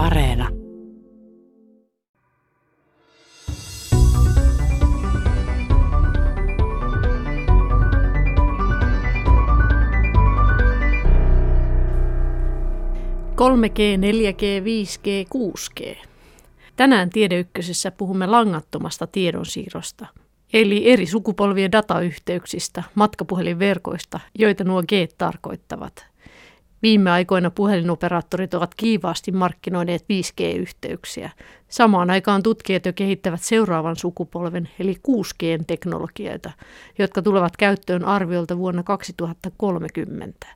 Areena. Kolme G, 4G, 5G, 6G. Tänään Tiedeykkösessä puhumme langattomasta tiedonsiirrosta, eli eri sukupolvien datayhteyksistä, matkapuhelinverkoista, joita nuo G tarkoittavat. Viime aikoina puhelinoperaattorit ovat kiivaasti markkinoineet 5G-yhteyksiä. Samaan aikaan tutkijat jo kehittävät seuraavan sukupolven eli 6G-teknologioita, jotka tulevat käyttöön arviolta vuonna 2030.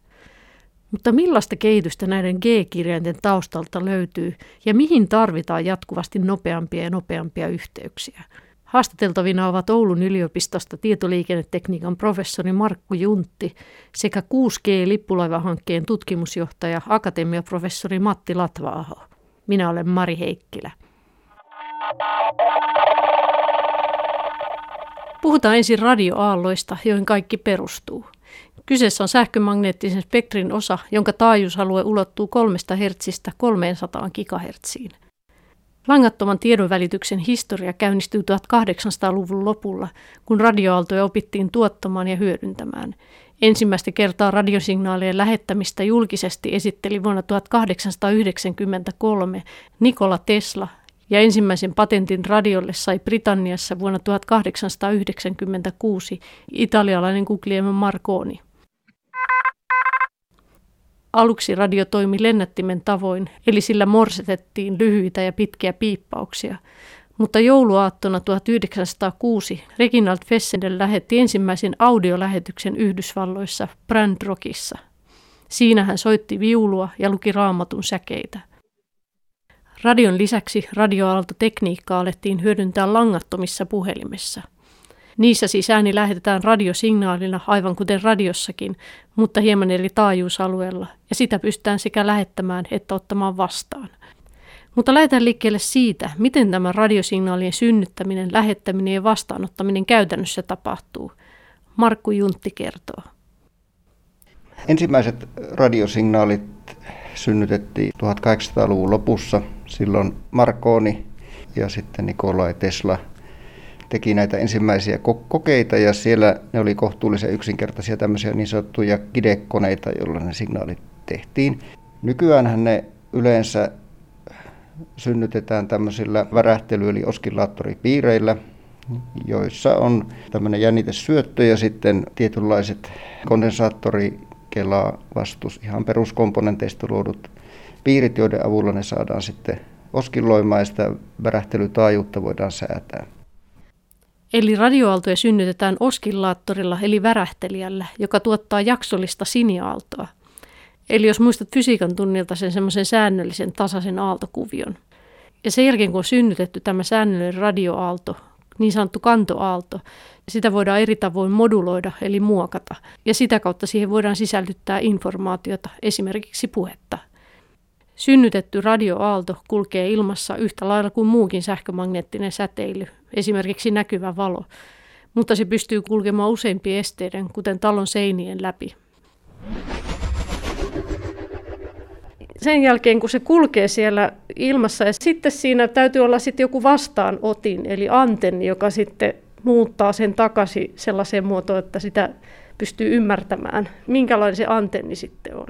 Mutta millaista kehitystä näiden G-kirjainten taustalta löytyy ja mihin tarvitaan jatkuvasti nopeampia ja nopeampia yhteyksiä? Haastateltavina ovat Oulun yliopistosta tietoliikennetekniikan professori Markku Juntti sekä 6G-lippulaivahankkeen tutkimusjohtaja akatemiaprofessori Matti Latvaaho. Minä olen Mari Heikkilä. Puhutaan ensin radioaalloista, joihin kaikki perustuu. Kyseessä on sähkömagneettisen spektrin osa, jonka taajuusalue ulottuu 3 Hz 300 GHz. Langattoman tiedonvälityksen historia käynnistyi 1800-luvun lopulla, kun radioaaltoja opittiin tuottamaan ja hyödyntämään. Ensimmäistä kertaa radiosignaalien lähettämistä julkisesti esitteli vuonna 1893 Nikola Tesla ja ensimmäisen patentin radiolle sai Britanniassa vuonna 1896 italialainen Guglielmo Marconi. Aluksi radio toimi lennättimen tavoin, eli sillä morsetettiin lyhyitä ja pitkiä piippauksia. Mutta jouluaattona 1906 Reginald Fessenden lähetti ensimmäisen audiolähetyksen Yhdysvalloissa Brand Rockissa. Siinä hän soitti viulua ja luki raamatun säkeitä. Radion lisäksi radioaaltotekniikkaa alettiin hyödyntää langattomissa puhelimissa – Niissä siis ääni lähetetään radiosignaalina aivan kuten radiossakin, mutta hieman eri taajuusalueella, ja sitä pystytään sekä lähettämään että ottamaan vastaan. Mutta lähdetään liikkeelle siitä, miten tämä radiosignaalien synnyttäminen, lähettäminen ja vastaanottaminen käytännössä tapahtuu. Markku Juntti kertoo. Ensimmäiset radiosignaalit synnytettiin 1800-luvun lopussa. Silloin Marconi ja sitten Nikolai Tesla – teki näitä ensimmäisiä kokeita ja siellä ne oli kohtuullisen yksinkertaisia tämmöisiä niin sanottuja kidekoneita, joilla ne signaalit tehtiin. Nykyään ne yleensä synnytetään tämmöisillä värähtely- eli oskillaattoripiireillä, joissa on tämmöinen jännitesyöttö ja sitten tietynlaiset kondensaattori, kela, vastus, ihan peruskomponenteista luodut piirit, joiden avulla ne saadaan sitten oskilloimaan ja sitä värähtelytaajuutta voidaan säätää. Eli radioaaltoja synnytetään oskillaattorilla eli värähtelijällä, joka tuottaa jaksollista siniaaltoa. Eli jos muistat fysiikan tunnilta sen semmoisen säännöllisen tasaisen aaltokuvion. Ja sen jälkeen kun on synnytetty tämä säännöllinen radioaalto, niin sanottu kantoaalto, sitä voidaan eri tavoin moduloida eli muokata. Ja sitä kautta siihen voidaan sisällyttää informaatiota, esimerkiksi puhetta. Synnytetty radioaalto kulkee ilmassa yhtä lailla kuin muukin sähkömagneettinen säteily, esimerkiksi näkyvä valo, mutta se pystyy kulkemaan useimpien esteiden, kuten talon seinien läpi. Sen jälkeen, kun se kulkee siellä ilmassa, ja sitten siinä täytyy olla sitten joku vastaanotin, eli antenni, joka sitten muuttaa sen takaisin sellaiseen muotoon, että sitä pystyy ymmärtämään. Minkälainen se antenni sitten on?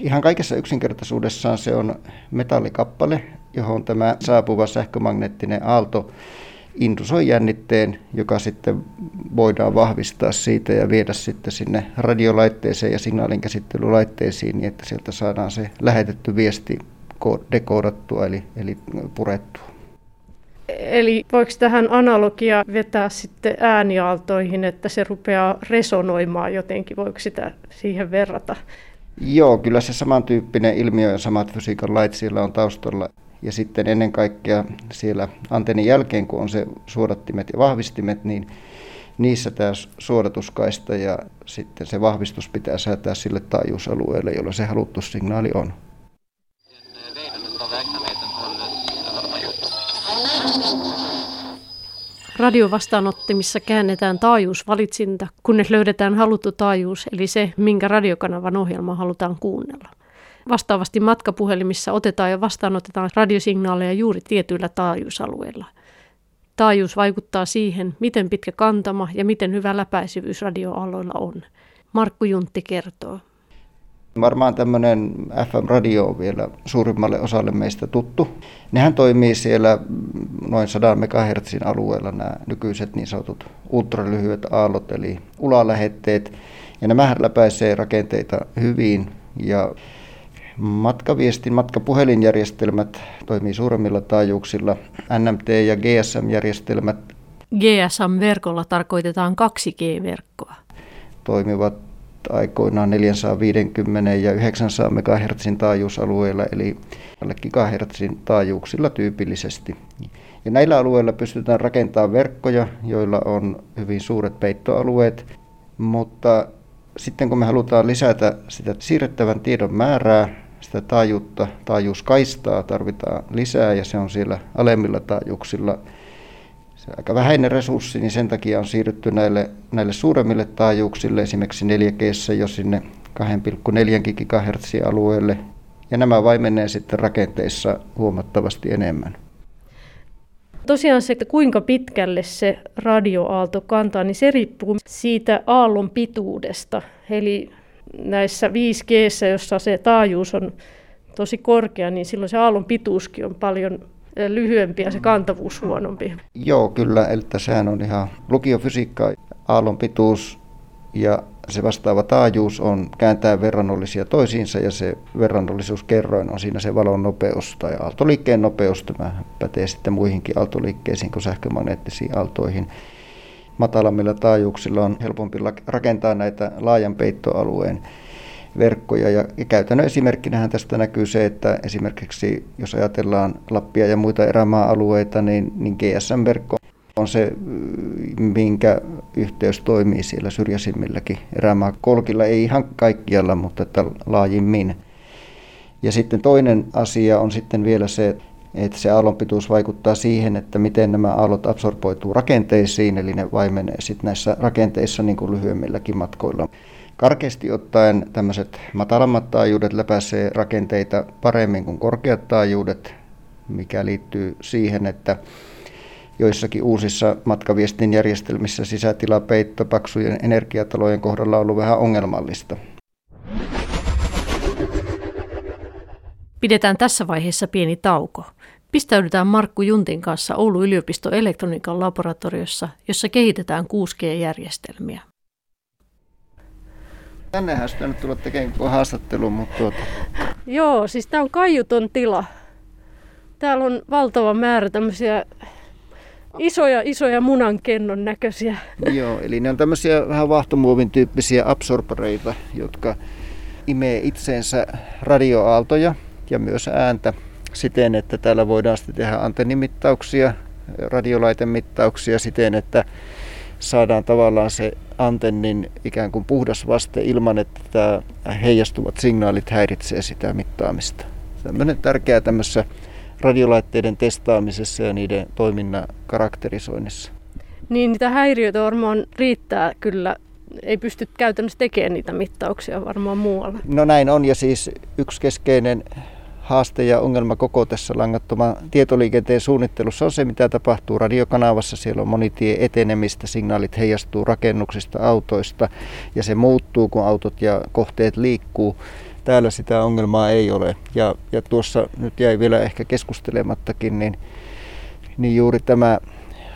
Ihan kaikessa yksinkertaisuudessaan se on metallikappale, johon tämä saapuva sähkömagneettinen aalto indusoi jännitteen, joka sitten voidaan vahvistaa siitä ja viedä sitten sinne radiolaitteeseen ja signaalinkäsittelylaitteisiin, niin että sieltä saadaan se lähetetty viesti dekoodattua eli, eli purettua. Eli voiko tähän analogia vetää sitten ääniaaltoihin, että se rupeaa resonoimaan jotenkin? Voiko sitä siihen verrata? Joo, kyllä se samantyyppinen ilmiö ja samat fysiikan lait siellä on taustalla. Ja sitten ennen kaikkea siellä antennin jälkeen, kun on se suodattimet ja vahvistimet, niin niissä tämä suodatuskaista ja sitten se vahvistus pitää säätää sille taajuusalueelle, jolla se haluttu signaali on. Radiovastaanottimissa käännetään taajuusvalitsinta, kunnes löydetään haluttu taajuus, eli se, minkä radiokanavan ohjelma halutaan kuunnella. Vastaavasti matkapuhelimissa otetaan ja vastaanotetaan radiosignaaleja juuri tietyillä taajuusalueilla. Taajuus vaikuttaa siihen, miten pitkä kantama ja miten hyvä läpäisyvyys radioaloilla on. Markku Juntti kertoo. Varmaan tämmöinen FM-radio on vielä suurimmalle osalle meistä tuttu. Nehän toimii siellä noin 100 MHz alueella nämä nykyiset niin sanotut ultralyhyet aallot, eli ulalähetteet. Ja nämä läpäisee rakenteita hyvin ja matkaviestin, matkapuhelinjärjestelmät toimii suuremmilla taajuuksilla. NMT- ja GSM-järjestelmät GSM-verkolla tarkoitetaan 2G-verkkoa. Toimivat aikoinaan 450 ja 900 MHz taajuusalueilla, eli alle GHz taajuuksilla tyypillisesti. Ja näillä alueilla pystytään rakentamaan verkkoja, joilla on hyvin suuret peittoalueet, mutta sitten kun me halutaan lisätä sitä siirrettävän tiedon määrää, sitä taajuutta, taajuuskaistaa tarvitaan lisää ja se on siellä alemmilla taajuuksilla se aika vähäinen resurssi, niin sen takia on siirrytty näille, näille suuremmille taajuuksille, esimerkiksi 4G jo sinne 2,4 GHz alueelle. Ja nämä vaimenee sitten rakenteissa huomattavasti enemmän. Tosiaan se, että kuinka pitkälle se radioaalto kantaa, niin se riippuu siitä aallon pituudesta. Eli näissä 5G, jossa se taajuus on tosi korkea, niin silloin se aallon pituuskin on paljon lyhyempi ja se kantavuus huonompi. Joo, kyllä. Eli sehän on ihan lukiofysiikka. Aallon pituus ja se vastaava taajuus on kääntää verrannollisia toisiinsa ja se verrannollisuuskerroin on siinä se valon nopeus tai aaltoliikkeen nopeus. Tämä pätee sitten muihinkin aaltoliikkeisiin kuin sähkömagneettisiin aaltoihin. Matalammilla taajuuksilla on helpompi rakentaa näitä laajan peittoalueen verkkoja. Ja, käytännön esimerkkinähän tästä näkyy se, että esimerkiksi jos ajatellaan Lappia ja muita erämaa-alueita, niin, niin GSM-verkko on se, minkä yhteys toimii siellä syrjäisimmilläkin erämaakolkilla, ei ihan kaikkialla, mutta että laajimmin. Ja sitten toinen asia on sitten vielä se, että se aallonpituus vaikuttaa siihen, että miten nämä aallot absorboituu rakenteisiin, eli ne vaimenee sitten näissä rakenteissa niin kuin lyhyemmilläkin matkoilla. Karkeasti ottaen tämmöiset matalammat taajuudet läpäisee rakenteita paremmin kuin korkeat taajuudet, mikä liittyy siihen, että joissakin uusissa matkaviestin järjestelmissä sisätilapeitto paksujen energiatalojen kohdalla on ollut vähän ongelmallista. Pidetään tässä vaiheessa pieni tauko. Pistäydytään Markku Juntin kanssa Oulun yliopiston elektroniikan laboratoriossa, jossa kehitetään 6G-järjestelmiä. Tännehän sitä nyt tulla tekemään haastattelu, mutta tuota... Joo, siis tämä on kaiuton tila. Täällä on valtava määrä tämmöisiä isoja, isoja munankennon näköisiä. Joo, eli ne on tämmöisiä vähän vahtomuovin tyyppisiä absorbereita, jotka imee itseensä radioaaltoja ja myös ääntä siten, että täällä voidaan sitten tehdä antennimittauksia, radiolaitemittauksia siten, että saadaan tavallaan se antennin ikään kuin puhdas vaste ilman, että tämä heijastuvat signaalit häiritsee sitä mittaamista. Tämmöinen tärkeää tämmöisessä radiolaitteiden testaamisessa ja niiden toiminnan karakterisoinnissa. Niin, niitä häiriöitä varmaan riittää kyllä. Ei pysty käytännössä tekemään niitä mittauksia varmaan muualla. No näin on, ja siis yksi keskeinen haaste ja ongelma koko tässä langattoman tietoliikenteen suunnittelussa on se, mitä tapahtuu radiokanavassa. Siellä on monitie etenemistä, signaalit heijastuu rakennuksista, autoista ja se muuttuu, kun autot ja kohteet liikkuu. Täällä sitä ongelmaa ei ole. Ja, ja tuossa nyt jäi vielä ehkä keskustelemattakin, niin, niin juuri tämä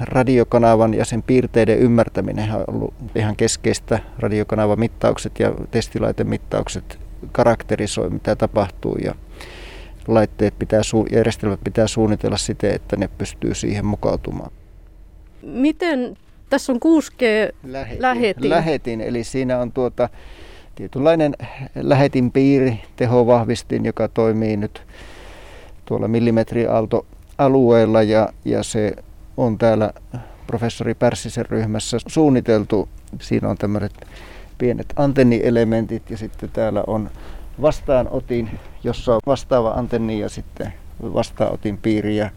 radiokanavan ja sen piirteiden ymmärtäminen on ollut ihan keskeistä. Radiokanavan mittaukset ja testilaitemittaukset karakterisoi, mitä tapahtuu. Ja laitteet pitää, järjestelmät pitää suunnitella siten, että ne pystyy siihen mukautumaan. Miten tässä on 6G lähetin. lähetin. Lähetin, eli siinä on tuota, tietynlainen lähetinpiiri, tehovahvistin, joka toimii nyt tuolla millimetriaalto-alueella ja, ja se on täällä professori Pärssisen ryhmässä suunniteltu. Siinä on tämmöiset pienet antennielementit ja sitten täällä on vastaanotin, jossa on vastaava antenni ja sitten vastaanotin piiri ja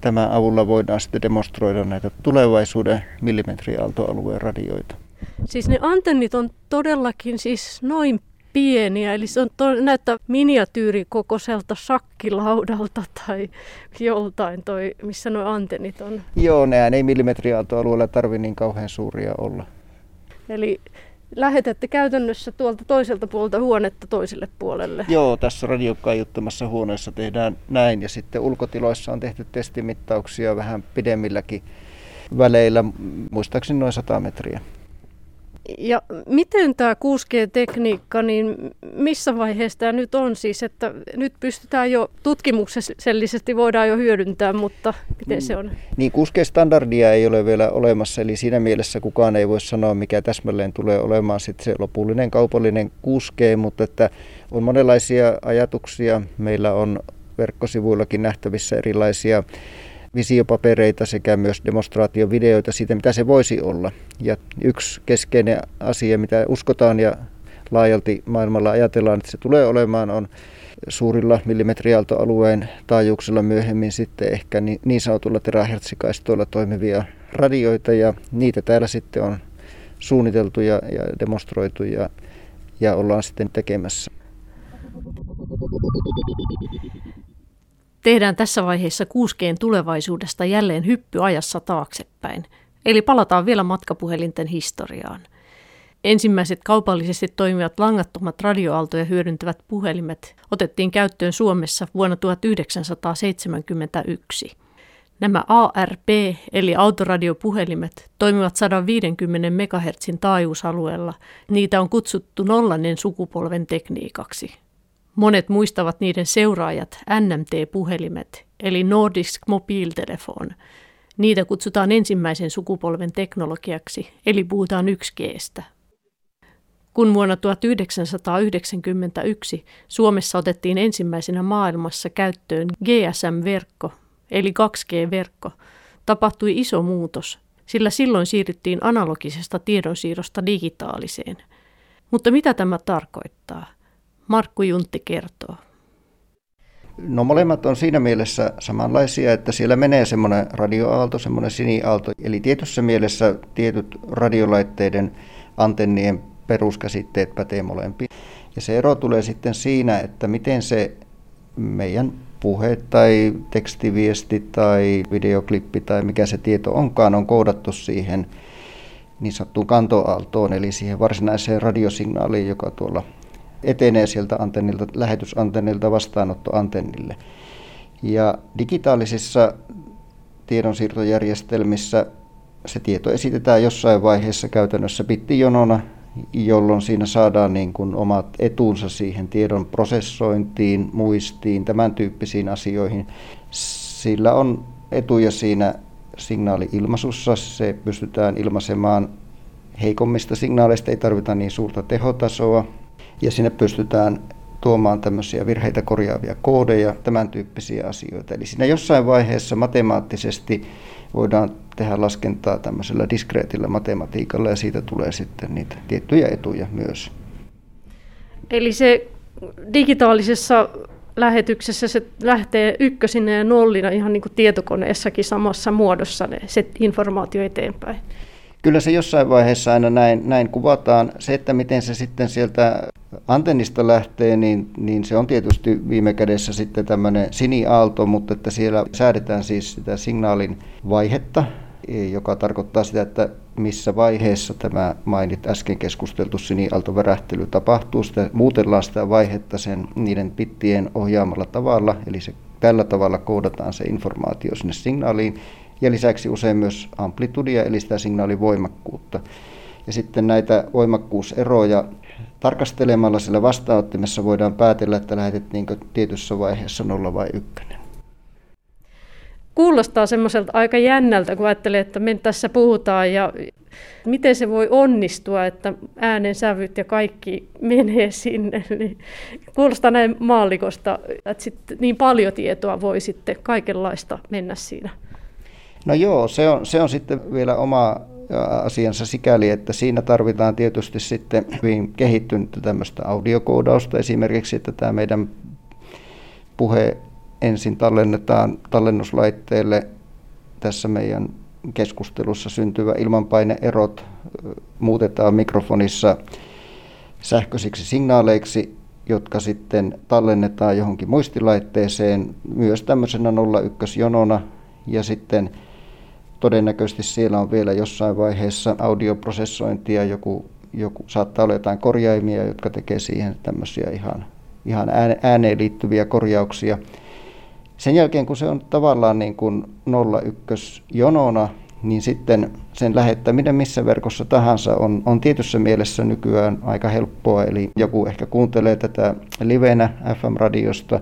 tämän avulla voidaan sitten demonstroida näitä tulevaisuuden millimetriaaltoalueen radioita. Siis ne antennit on todellakin siis noin pieniä, eli se on to, näyttää miniatyyrikokoiselta shakkilaudalta tai joltain, toi, missä nuo antennit on. Joo, nämä ei millimetriaaltoalueella tarvitse niin kauhean suuria olla. Eli lähetätte käytännössä tuolta toiselta puolelta huonetta toiselle puolelle. Joo, tässä radiokaiuttamassa huoneessa tehdään näin ja sitten ulkotiloissa on tehty testimittauksia vähän pidemmilläkin väleillä, muistaakseni noin 100 metriä. Ja miten tämä 6G-tekniikka, niin missä vaiheessa tämä nyt on siis, että nyt pystytään jo tutkimuksellisesti voidaan jo hyödyntää, mutta miten se on? Niin 6G-standardia ei ole vielä olemassa, eli siinä mielessä kukaan ei voi sanoa, mikä täsmälleen tulee olemaan sitten se lopullinen kaupallinen 6G, mutta että on monenlaisia ajatuksia. Meillä on verkkosivuillakin nähtävissä erilaisia visiopapereita sekä myös demonstraatiovideoita siitä, mitä se voisi olla. Ja yksi keskeinen asia, mitä uskotaan ja laajalti maailmalla ajatellaan, että se tulee olemaan, on suurilla millimetriaaltoalueen taajuuksilla myöhemmin sitten ehkä niin sanotulla terahertsikaistoilla toimivia radioita ja niitä täällä sitten on suunniteltu ja, ja demonstroitu ja, ja ollaan sitten tekemässä. Tehdään tässä vaiheessa kuuskeen tulevaisuudesta jälleen hyppy ajassa taaksepäin, eli palataan vielä matkapuhelinten historiaan. Ensimmäiset kaupallisesti toimivat langattomat radioaaltoja hyödyntävät puhelimet otettiin käyttöön Suomessa vuonna 1971. Nämä ARP eli autoradiopuhelimet toimivat 150 MHz taajuusalueella. Niitä on kutsuttu nollannen sukupolven tekniikaksi. Monet muistavat niiden seuraajat NMT-puhelimet, eli Nordisk Mobiltelefon. Niitä kutsutaan ensimmäisen sukupolven teknologiaksi, eli puhutaan 1Gstä. Kun vuonna 1991 Suomessa otettiin ensimmäisenä maailmassa käyttöön GSM-verkko, eli 2G-verkko, tapahtui iso muutos, sillä silloin siirryttiin analogisesta tiedonsiirrosta digitaaliseen. Mutta mitä tämä tarkoittaa? Markku Juntti kertoo. No molemmat on siinä mielessä samanlaisia, että siellä menee semmoinen radioaalto, semmoinen siniaalto. Eli tietyssä mielessä tietyt radiolaitteiden antennien peruskäsitteet pätee molempiin. Ja se ero tulee sitten siinä, että miten se meidän puhe tai tekstiviesti tai videoklippi tai mikä se tieto onkaan on koodattu siihen niin sanottuun kantoaaltoon, eli siihen varsinaiseen radiosignaaliin, joka tuolla etenee sieltä antennilta, lähetysantennilta vastaanottoantennille. Ja digitaalisissa tiedonsiirtojärjestelmissä se tieto esitetään jossain vaiheessa käytännössä bittijonona, jolloin siinä saadaan niin kuin omat etuunsa siihen tiedon prosessointiin, muistiin, tämän tyyppisiin asioihin. Sillä on etuja siinä signaali-ilmaisussa. Se pystytään ilmaisemaan heikommista signaaleista, ei tarvita niin suurta tehotasoa ja sinne pystytään tuomaan tämmöisiä virheitä korjaavia koodeja, tämän tyyppisiä asioita. Eli siinä jossain vaiheessa matemaattisesti voidaan tehdä laskentaa tämmöisellä diskreetillä matematiikalla ja siitä tulee sitten niitä tiettyjä etuja myös. Eli se digitaalisessa lähetyksessä se lähtee ykkösinä ja nollina ihan niin kuin tietokoneessakin samassa muodossa se informaatio eteenpäin. Kyllä se jossain vaiheessa aina näin, näin kuvataan. Se, että miten se sitten sieltä antennista lähtee, niin, niin se on tietysti viime kädessä sitten tämmöinen siniaalto, mutta että siellä säädetään siis sitä signaalin vaihetta, joka tarkoittaa sitä, että missä vaiheessa tämä mainit äsken keskusteltu siniaaltovärähtely tapahtuu. Sitä, muutellaan sitä vaihetta sen niiden pittien ohjaamalla tavalla, eli se, tällä tavalla koodataan se informaatio sinne signaaliin ja lisäksi usein myös amplitudia eli sitä signaalivoimakkuutta. Ja sitten näitä voimakkuuseroja tarkastelemalla sillä vastaanottimessa voidaan päätellä, että lähetettiinkö tietyssä vaiheessa nolla vai ykkönen. Kuulostaa semmoiselta aika jännältä, kun ajattelee, että me tässä puhutaan ja miten se voi onnistua, että äänen sävyt ja kaikki menee sinne. Niin kuulostaa näin maallikosta, että sit niin paljon tietoa voi sitten kaikenlaista mennä siinä. No joo, se on, se on sitten vielä oma asiansa sikäli, että siinä tarvitaan tietysti sitten hyvin kehittynyttä tämmöistä audiokoodausta esimerkiksi, että tämä meidän puhe ensin tallennetaan tallennuslaitteelle. Tässä meidän keskustelussa syntyvä ilmanpaineerot muutetaan mikrofonissa sähköisiksi signaaleiksi, jotka sitten tallennetaan johonkin muistilaitteeseen myös tämmöisenä 01-jonona ja sitten todennäköisesti siellä on vielä jossain vaiheessa audioprosessointia, joku, joku saattaa olla jotain korjaimia, jotka tekee siihen tämmöisiä ihan, ihan ääneen liittyviä korjauksia. Sen jälkeen kun se on tavallaan niin kuin 01 jonona, niin sitten sen lähettäminen missä verkossa tahansa on, on tietyssä mielessä nykyään aika helppoa. Eli joku ehkä kuuntelee tätä livenä FM-radiosta,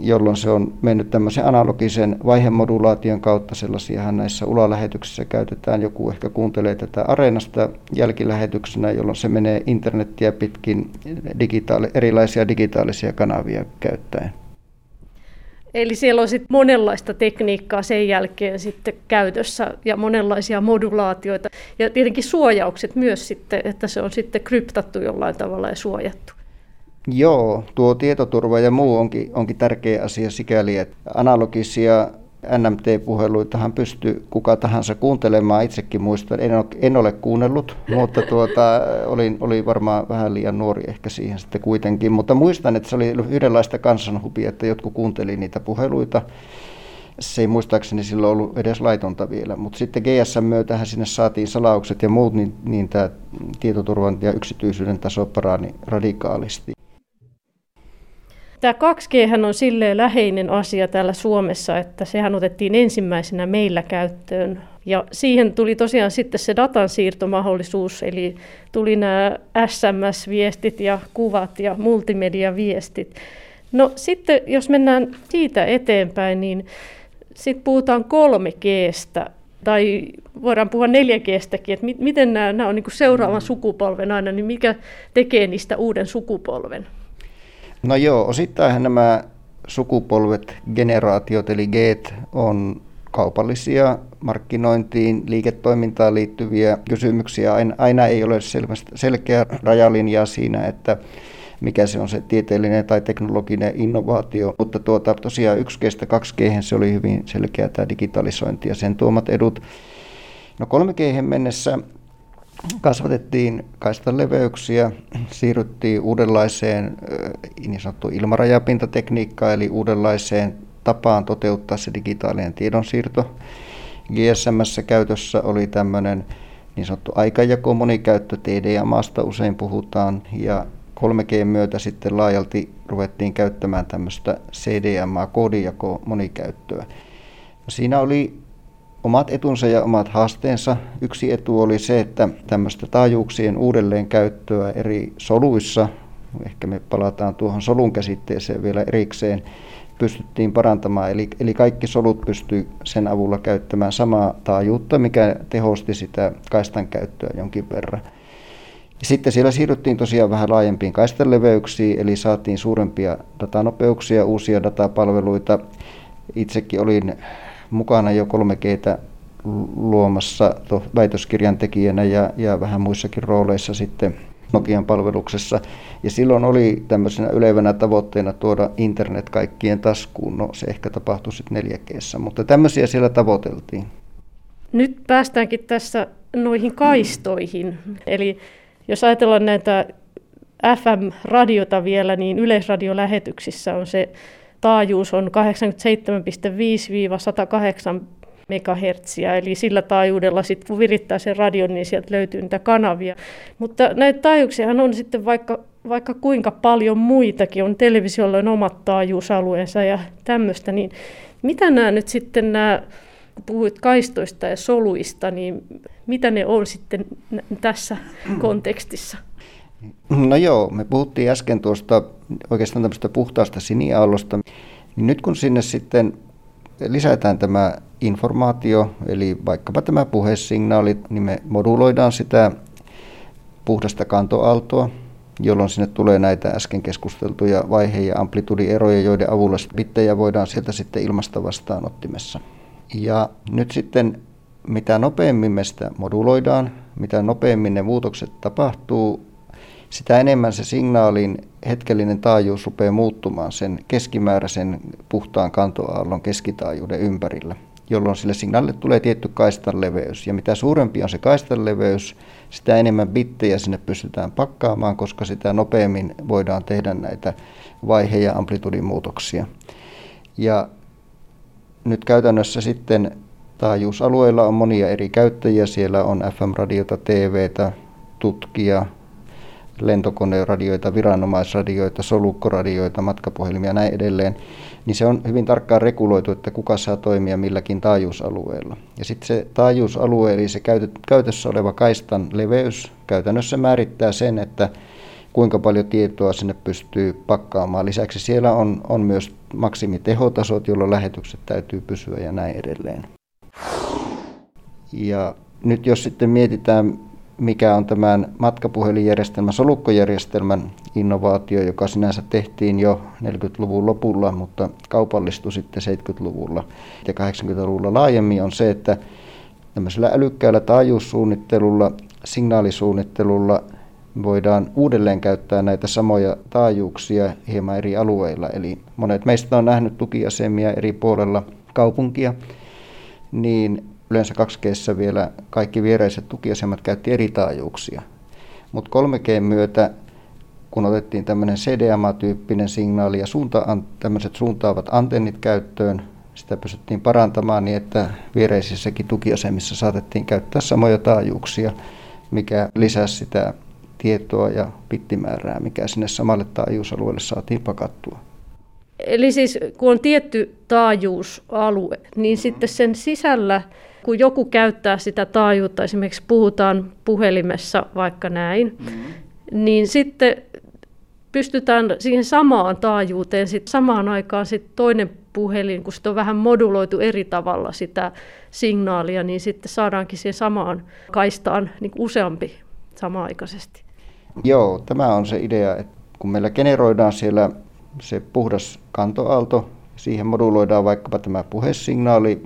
jolloin se on mennyt tämmöisen analogisen vaihemodulaation kautta. Sellaisiahan näissä ulalähetyksissä käytetään. Joku ehkä kuuntelee tätä areenasta jälkilähetyksenä, jolloin se menee internettiä pitkin digitaali- erilaisia digitaalisia kanavia käyttäen. Eli siellä on sitten monenlaista tekniikkaa sen jälkeen sitten käytössä ja monenlaisia modulaatioita. Ja tietenkin suojaukset myös sitten, että se on sitten kryptattu jollain tavalla ja suojattu. Joo, tuo tietoturva ja muu onkin, onkin tärkeä asia sikäli, että analogisia NMT-puheluitahan pystyy kuka tahansa kuuntelemaan. Itsekin muistan, en ole, en ole kuunnellut, mutta tuota, olin, oli varmaan vähän liian nuori ehkä siihen sitten kuitenkin. Mutta muistan, että se oli yhdenlaista kansanhupia, että jotkut kuunteli niitä puheluita. Se ei muistaakseni silloin ollut edes laitonta vielä, mutta sitten GSM myötähän sinne saatiin salaukset ja muut, niin, niin tämä tietoturvan ja yksityisyyden taso parani radikaalisti. Tämä 2G on silleen läheinen asia täällä Suomessa, että sehän otettiin ensimmäisenä meillä käyttöön. Ja siihen tuli tosiaan sitten se datan siirtomahdollisuus, eli tuli nämä SMS-viestit ja kuvat ja multimediaviestit. No sitten jos mennään siitä eteenpäin, niin sitten puhutaan 3Gstä, tai voidaan puhua 4Gstäkin, että miten nämä, nämä on niin seuraavan sukupolven aina, niin mikä tekee niistä uuden sukupolven? No joo, osittain nämä sukupolvet, generaatiot eli G on kaupallisia markkinointiin, liiketoimintaan liittyviä kysymyksiä. Aina, aina ei ole selkeä rajalinjaa siinä, että mikä se on se tieteellinen tai teknologinen innovaatio. Mutta tuota, tosiaan 1G 2G se oli hyvin selkeä tämä digitalisointi ja sen tuomat edut. No 3G mennessä kasvatettiin kaistan leveyksiä, siirryttiin uudenlaiseen niin sanottu ilmarajapintatekniikkaan, eli uudenlaiseen tapaan toteuttaa se digitaalinen tiedonsiirto. GSMssä käytössä oli tämmöinen niin sanottu aikajako monikäyttö, TDMAsta usein puhutaan, ja 3G myötä sitten laajalti ruvettiin käyttämään tämmöistä CDMA-koodijako monikäyttöä. Siinä oli omat etunsa ja omat haasteensa. Yksi etu oli se, että tämmöistä taajuuksien uudelleenkäyttöä eri soluissa, ehkä me palataan tuohon solun käsitteeseen vielä erikseen, pystyttiin parantamaan. Eli, eli kaikki solut pystyy sen avulla käyttämään samaa taajuutta, mikä tehosti sitä kaistan käyttöä jonkin verran. Sitten siellä siirryttiin tosiaan vähän laajempiin kaistanleveyksiin, eli saatiin suurempia datanopeuksia, uusia datapalveluita. Itsekin olin mukana jo 3G luomassa väitöskirjan tekijänä ja, ja vähän muissakin rooleissa sitten Nokian palveluksessa. Ja silloin oli tämmöisenä ylevänä tavoitteena tuoda internet kaikkien taskuun. No se ehkä tapahtui sitten 4 g mutta tämmöisiä siellä tavoiteltiin. Nyt päästäänkin tässä noihin kaistoihin. Eli jos ajatellaan näitä FM-radiota vielä, niin yleisradiolähetyksissä on se taajuus on 87,5-108 MHz, eli sillä taajuudella sitten kun virittää sen radion, niin sieltä löytyy niitä kanavia. Mutta näitä taajuuksia on sitten vaikka, vaikka kuinka paljon muitakin, on televisiolla on omat taajuusalueensa ja tämmöistä, niin mitä nämä nyt sitten nämä, kun puhuit kaistoista ja soluista, niin mitä ne on sitten tässä kontekstissa? No joo, me puhuttiin äsken tuosta oikeastaan tämmöistä puhtaasta siniaallosta. Niin nyt kun sinne sitten lisätään tämä informaatio, eli vaikkapa tämä puhesignaali, niin me moduloidaan sitä puhdasta kantoaaltoa, jolloin sinne tulee näitä äsken keskusteltuja vaihe- ja amplitudieroja, joiden avulla bittejä voidaan sieltä sitten ilmasta vastaanottimessa. Ja nyt sitten mitä nopeammin me sitä moduloidaan, mitä nopeammin ne muutokset tapahtuu, sitä enemmän se signaalin hetkellinen taajuus rupeaa muuttumaan sen keskimääräisen puhtaan kantoaallon keskitaajuuden ympärillä. jolloin sille signaalille tulee tietty kaistan leveys. Ja mitä suurempi on se kaistan leveys, sitä enemmän bittejä sinne pystytään pakkaamaan, koska sitä nopeammin voidaan tehdä näitä vaihe- ja amplitudimuutoksia. Ja nyt käytännössä sitten taajuusalueilla on monia eri käyttäjiä. Siellä on FM-radiota, TVtä, tutkia, lentokoneradioita, viranomaisradioita, solukkoradioita, matkapuhelimia ja näin edelleen, niin se on hyvin tarkkaan reguloitu, että kuka saa toimia milläkin taajuusalueella. Ja sitten se taajuusalue, eli se käytössä oleva kaistan leveys, käytännössä määrittää sen, että kuinka paljon tietoa sinne pystyy pakkaamaan. Lisäksi siellä on, on myös maksimitehotasot, jolloin lähetykset täytyy pysyä ja näin edelleen. Ja nyt jos sitten mietitään, mikä on tämän matkapuhelinjärjestelmän, solukkojärjestelmän innovaatio, joka sinänsä tehtiin jo 40-luvun lopulla, mutta kaupallistui sitten 70-luvulla ja 80-luvulla laajemmin, on se, että tämmöisellä älykkäällä taajuussuunnittelulla, signaalisuunnittelulla voidaan uudelleen käyttää näitä samoja taajuuksia hieman eri alueilla. Eli monet meistä on nähnyt tukiasemia eri puolella kaupunkia, niin yleensä 2 g vielä kaikki viereiset tukiasemat käytti eri taajuuksia. Mutta 3G myötä, kun otettiin tämmöinen CDMA-tyyppinen signaali ja suunta, tämmöiset suuntaavat antennit käyttöön, sitä pystyttiin parantamaan niin, että viereisissäkin tukiasemissa saatettiin käyttää samoja taajuuksia, mikä lisäsi sitä tietoa ja pittimäärää, mikä sinne samalle taajuusalueelle saatiin pakattua. Eli siis kun on tietty taajuusalue, niin sitten sen sisällä kun joku käyttää sitä taajuutta, esimerkiksi puhutaan puhelimessa vaikka näin, mm-hmm. niin sitten pystytään siihen samaan taajuuteen, sit samaan aikaan sit toinen puhelin, kun sitä on vähän moduloitu eri tavalla sitä signaalia, niin sitten saadaankin siihen samaan kaistaan niin useampi samaaikaisesti. Joo, tämä on se idea, että kun meillä generoidaan siellä se puhdas kantoaalto, siihen moduloidaan vaikkapa tämä puhesignaali,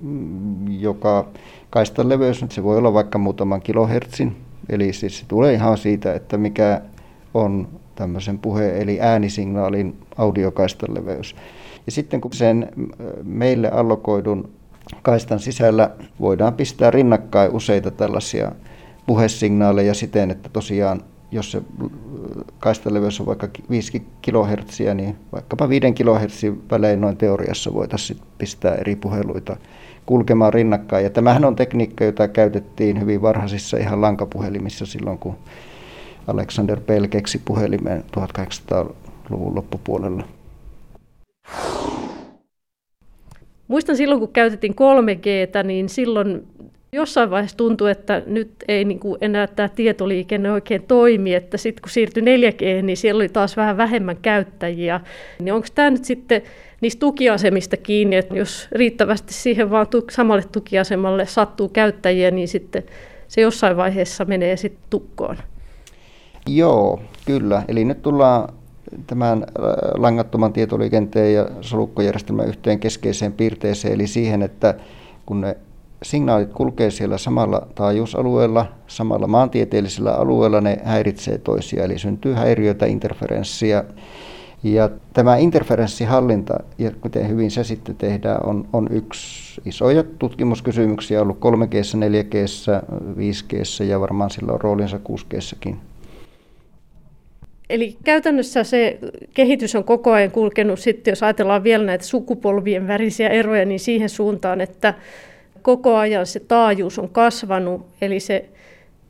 joka kaistan leveys, se voi olla vaikka muutaman kilohertsin. Eli siis se tulee ihan siitä, että mikä on tämmöisen puhe- eli äänisignaalin audiokaistan leveys. Ja sitten kun sen meille allokoidun kaistan sisällä voidaan pistää rinnakkain useita tällaisia puhesignaaleja siten, että tosiaan jos se kaistaleveys on vaikka 5 kHz, niin vaikkapa 5 kHz välein noin teoriassa voitaisiin pistää eri puheluita kulkemaan rinnakkain. Ja tämähän on tekniikka, jota käytettiin hyvin varhaisissa ihan lankapuhelimissa silloin, kun Alexander Bell keksi puhelimen 1800-luvun loppupuolella. Muistan silloin, kun käytettiin 3G, niin silloin Jossain vaiheessa tuntui, että nyt ei niin kuin enää tämä tietoliikenne oikein toimi, että sitten kun siirtyi 4G, niin siellä oli taas vähän vähemmän käyttäjiä. Niin onko tämä nyt sitten niistä tukiasemista kiinni, että jos riittävästi siihen vaan samalle tukiasemalle sattuu käyttäjiä, niin sitten se jossain vaiheessa menee sitten tukkoon? Joo, kyllä. Eli nyt tullaan tämän äh, langattoman tietoliikenteen ja solukkojärjestelmän yhteen keskeiseen piirteeseen, eli siihen, että kun ne signaalit kulkee siellä samalla taajuusalueella, samalla maantieteellisellä alueella, ne häiritsee toisia, eli syntyy häiriöitä, interferenssiä. Ja tämä interferenssihallinta, ja miten hyvin se sitten tehdään, on, on yksi isoja tutkimuskysymyksiä ollut 3G, 4G, 5G ja varmaan sillä on roolinsa 6G. Eli käytännössä se kehitys on koko ajan kulkenut sitten, jos ajatellaan vielä näitä sukupolvien värisiä eroja, niin siihen suuntaan, että koko ajan se taajuus on kasvanut, eli se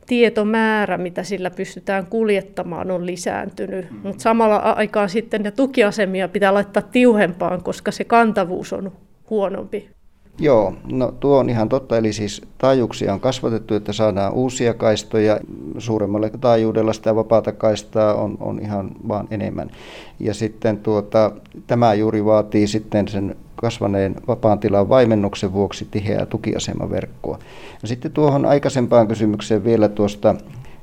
tietomäärä, mitä sillä pystytään kuljettamaan, on lisääntynyt. Mm-hmm. Mutta samalla aikaan sitten ne tukiasemia pitää laittaa tiuhempaan, koska se kantavuus on huonompi. Joo, no tuo on ihan totta. Eli siis taajuuksia on kasvatettu, että saadaan uusia kaistoja. Suuremmalle taajuudella sitä vapaata kaistaa on, on ihan vaan enemmän. Ja sitten tuota, tämä juuri vaatii sitten sen kasvaneen vapaan tilan vaimennuksen vuoksi tiheää tukiasemaverkkoa. No sitten tuohon aikaisempaan kysymykseen vielä tuosta,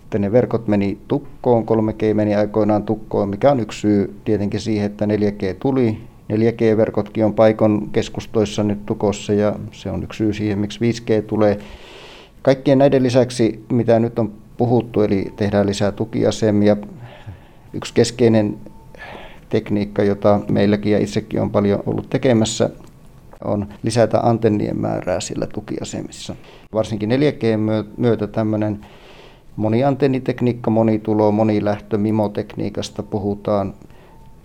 että ne verkot meni tukkoon, 3G meni aikoinaan tukkoon, mikä on yksi syy tietenkin siihen, että 4G tuli. 4G-verkotkin on paikon keskustoissa nyt tukossa ja se on yksi syy siihen, miksi 5G tulee. Kaikkien näiden lisäksi, mitä nyt on puhuttu, eli tehdään lisää tukiasemia, yksi keskeinen tekniikka, jota meilläkin ja itsekin on paljon ollut tekemässä, on lisätä antennien määrää sillä tukiasemissa. Varsinkin 4G myötä tämmöinen moniantennitekniikka, monitulo, monilähtö, mimotekniikasta puhutaan.